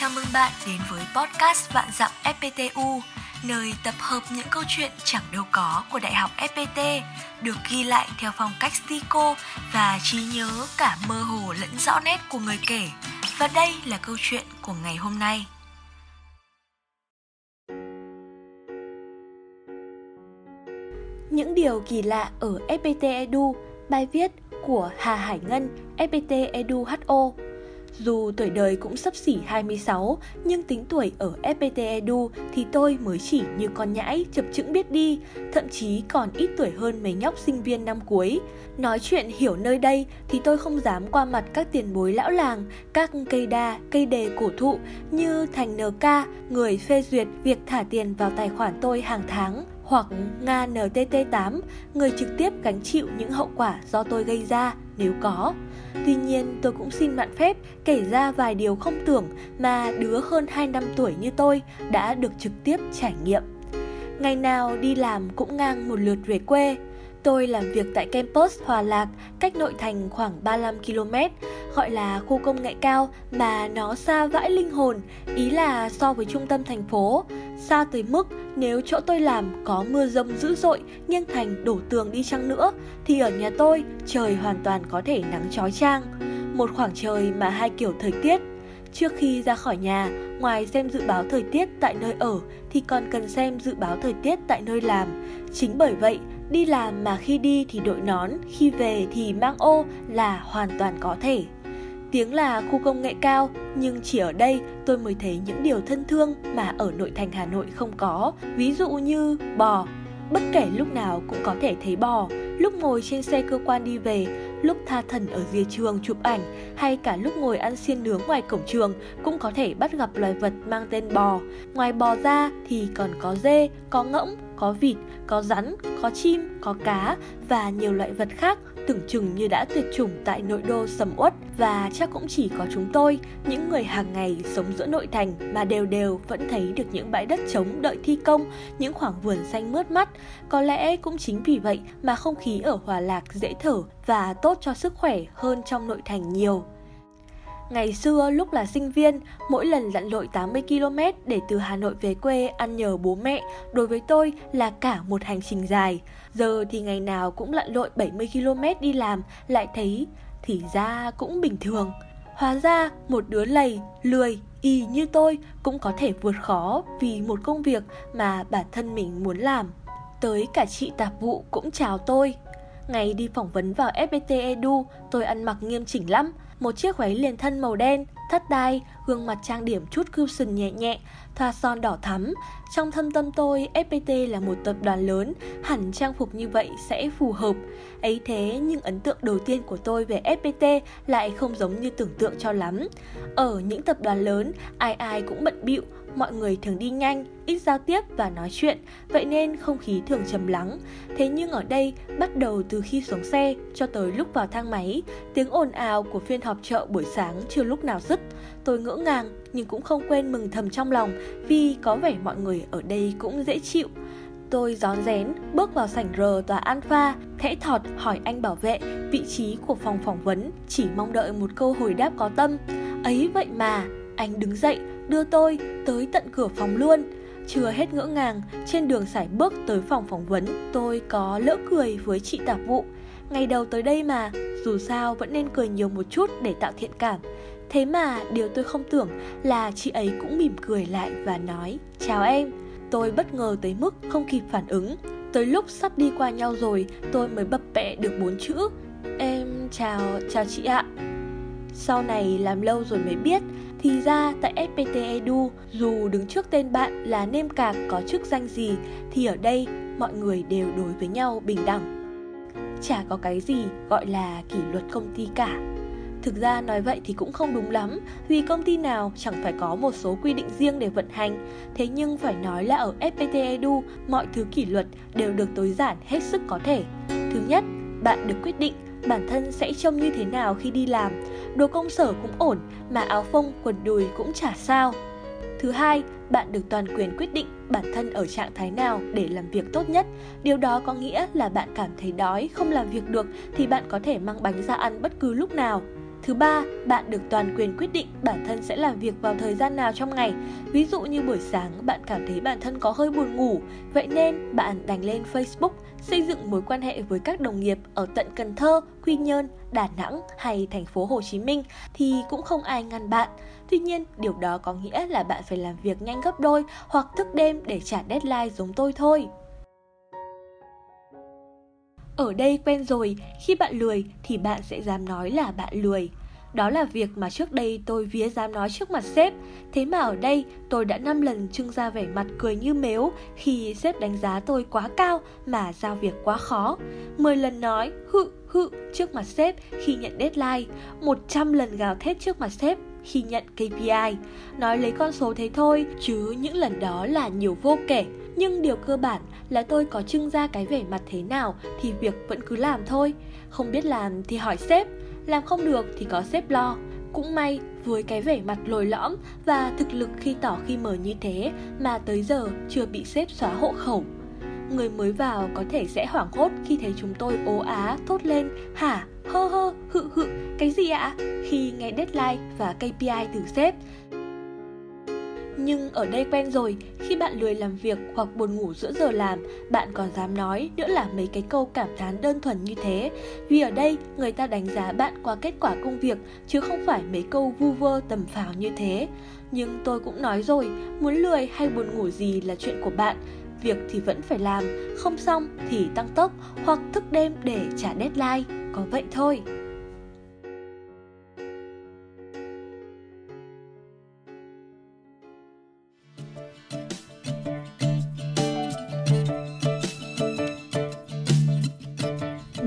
Chào mừng bạn đến với podcast Vạn Dặm FPTU, nơi tập hợp những câu chuyện chẳng đâu có của Đại học FPT, được ghi lại theo phong cách stico và trí nhớ cả mơ hồ lẫn rõ nét của người kể. Và đây là câu chuyện của ngày hôm nay. Những điều kỳ lạ ở FPT Edu, bài viết của Hà Hải Ngân, FPT Edu HO. Dù tuổi đời cũng sắp xỉ 26, nhưng tính tuổi ở FPT Edu thì tôi mới chỉ như con nhãi chập chững biết đi, thậm chí còn ít tuổi hơn mấy nhóc sinh viên năm cuối. Nói chuyện hiểu nơi đây thì tôi không dám qua mặt các tiền bối lão làng, các cây đa, cây đề cổ thụ như Thành NK, người phê duyệt việc thả tiền vào tài khoản tôi hàng tháng hoặc Nga NTT8, người trực tiếp gánh chịu những hậu quả do tôi gây ra nếu có. Tuy nhiên, tôi cũng xin mạn phép kể ra vài điều không tưởng mà đứa hơn 2 năm tuổi như tôi đã được trực tiếp trải nghiệm. Ngày nào đi làm cũng ngang một lượt về quê, Tôi làm việc tại campus Hòa Lạc, cách nội thành khoảng 35 km, gọi là khu công nghệ cao mà nó xa vãi linh hồn, ý là so với trung tâm thành phố, xa tới mức nếu chỗ tôi làm có mưa rông dữ dội, nghiêng thành đổ tường đi chăng nữa, thì ở nhà tôi trời hoàn toàn có thể nắng chói chang. Một khoảng trời mà hai kiểu thời tiết Trước khi ra khỏi nhà, ngoài xem dự báo thời tiết tại nơi ở thì còn cần xem dự báo thời tiết tại nơi làm. Chính bởi vậy, đi làm mà khi đi thì đội nón, khi về thì mang ô là hoàn toàn có thể. Tiếng là khu công nghệ cao, nhưng chỉ ở đây tôi mới thấy những điều thân thương mà ở nội thành Hà Nội không có. Ví dụ như bò, bất kể lúc nào cũng có thể thấy bò, lúc ngồi trên xe cơ quan đi về, lúc tha thần ở rìa trường chụp ảnh hay cả lúc ngồi ăn xiên nướng ngoài cổng trường cũng có thể bắt gặp loài vật mang tên bò. Ngoài bò ra thì còn có dê, có ngỗng, có vịt, có rắn, có chim, có cá và nhiều loại vật khác tưởng chừng như đã tuyệt chủng tại nội đô sầm uất và chắc cũng chỉ có chúng tôi, những người hàng ngày sống giữa nội thành mà đều đều vẫn thấy được những bãi đất trống đợi thi công, những khoảng vườn xanh mướt mắt. Có lẽ cũng chính vì vậy mà không khí ở Hòa Lạc dễ thở và tốt cho sức khỏe hơn trong nội thành nhiều. Ngày xưa lúc là sinh viên, mỗi lần lặn lội 80 km để từ Hà Nội về quê ăn nhờ bố mẹ, đối với tôi là cả một hành trình dài. Giờ thì ngày nào cũng lặn lội 70 km đi làm, lại thấy thì ra cũng bình thường. Hóa ra một đứa lầy, lười, y như tôi cũng có thể vượt khó vì một công việc mà bản thân mình muốn làm. Tới cả chị tạp vụ cũng chào tôi. Ngày đi phỏng vấn vào FPT Edu, tôi ăn mặc nghiêm chỉnh lắm, một chiếc váy liền thân màu đen, thắt đai, gương mặt trang điểm chút cushion nhẹ nhẹ, thoa son đỏ thắm. Trong thâm tâm tôi, FPT là một tập đoàn lớn, hẳn trang phục như vậy sẽ phù hợp. Ấy thế nhưng ấn tượng đầu tiên của tôi về FPT lại không giống như tưởng tượng cho lắm. Ở những tập đoàn lớn, ai ai cũng bận bịu, mọi người thường đi nhanh, ít giao tiếp và nói chuyện, vậy nên không khí thường trầm lắng. Thế nhưng ở đây, bắt đầu từ khi xuống xe cho tới lúc vào thang máy, tiếng ồn ào của phiên họp chợ buổi sáng chưa lúc nào dứt. Tôi ngỡ ngàng nhưng cũng không quên mừng thầm trong lòng vì có vẻ mọi người ở đây cũng dễ chịu. Tôi gión rén, bước vào sảnh R tòa Alpha, thẽ thọt hỏi anh bảo vệ vị trí của phòng phỏng vấn, chỉ mong đợi một câu hồi đáp có tâm. Ấy vậy mà, anh đứng dậy, đưa tôi tới tận cửa phòng luôn. Chưa hết ngỡ ngàng, trên đường sải bước tới phòng phỏng vấn, tôi có lỡ cười với chị tạp vụ. Ngày đầu tới đây mà, dù sao vẫn nên cười nhiều một chút để tạo thiện cảm. Thế mà điều tôi không tưởng là chị ấy cũng mỉm cười lại và nói Chào em Tôi bất ngờ tới mức không kịp phản ứng Tới lúc sắp đi qua nhau rồi tôi mới bập bẹ được bốn chữ Em chào, chào chị ạ Sau này làm lâu rồi mới biết thì ra tại FPT Edu Dù đứng trước tên bạn là nêm cạc có chức danh gì Thì ở đây mọi người đều đối với nhau bình đẳng Chả có cái gì gọi là kỷ luật công ty cả Thực ra nói vậy thì cũng không đúng lắm, vì công ty nào chẳng phải có một số quy định riêng để vận hành. Thế nhưng phải nói là ở FPT Edu, mọi thứ kỷ luật đều được tối giản hết sức có thể. Thứ nhất, bạn được quyết định bản thân sẽ trông như thế nào khi đi làm. Đồ công sở cũng ổn, mà áo phông, quần đùi cũng chả sao. Thứ hai, bạn được toàn quyền quyết định bản thân ở trạng thái nào để làm việc tốt nhất. Điều đó có nghĩa là bạn cảm thấy đói, không làm việc được thì bạn có thể mang bánh ra ăn bất cứ lúc nào. Thứ ba, bạn được toàn quyền quyết định bản thân sẽ làm việc vào thời gian nào trong ngày. Ví dụ như buổi sáng bạn cảm thấy bản thân có hơi buồn ngủ, vậy nên bạn đành lên Facebook xây dựng mối quan hệ với các đồng nghiệp ở tận Cần Thơ, Quy Nhơn, Đà Nẵng hay thành phố Hồ Chí Minh thì cũng không ai ngăn bạn. Tuy nhiên, điều đó có nghĩa là bạn phải làm việc nhanh gấp đôi hoặc thức đêm để trả deadline giống tôi thôi. Ở đây quen rồi, khi bạn lười thì bạn sẽ dám nói là bạn lười. Đó là việc mà trước đây tôi vía dám nói trước mặt sếp. Thế mà ở đây tôi đã 5 lần trưng ra vẻ mặt cười như mếu khi sếp đánh giá tôi quá cao mà giao việc quá khó. 10 lần nói hự hự trước mặt sếp khi nhận deadline, 100 lần gào thét trước mặt sếp khi nhận KPI. Nói lấy con số thế thôi, chứ những lần đó là nhiều vô kể. Nhưng điều cơ bản là tôi có trưng ra cái vẻ mặt thế nào thì việc vẫn cứ làm thôi. Không biết làm thì hỏi sếp, làm không được thì có sếp lo. Cũng may, với cái vẻ mặt lồi lõm và thực lực khi tỏ khi mở như thế mà tới giờ chưa bị sếp xóa hộ khẩu. Người mới vào có thể sẽ hoảng hốt khi thấy chúng tôi ố á thốt lên hả, hơ hơ, hự hự, cái gì ạ? Khi nghe deadline và KPI từ sếp nhưng ở đây quen rồi, khi bạn lười làm việc hoặc buồn ngủ giữa giờ làm, bạn còn dám nói nữa là mấy cái câu cảm thán đơn thuần như thế. Vì ở đây, người ta đánh giá bạn qua kết quả công việc, chứ không phải mấy câu vu vơ tầm phào như thế. Nhưng tôi cũng nói rồi, muốn lười hay buồn ngủ gì là chuyện của bạn. Việc thì vẫn phải làm, không xong thì tăng tốc hoặc thức đêm để trả deadline. Có vậy thôi.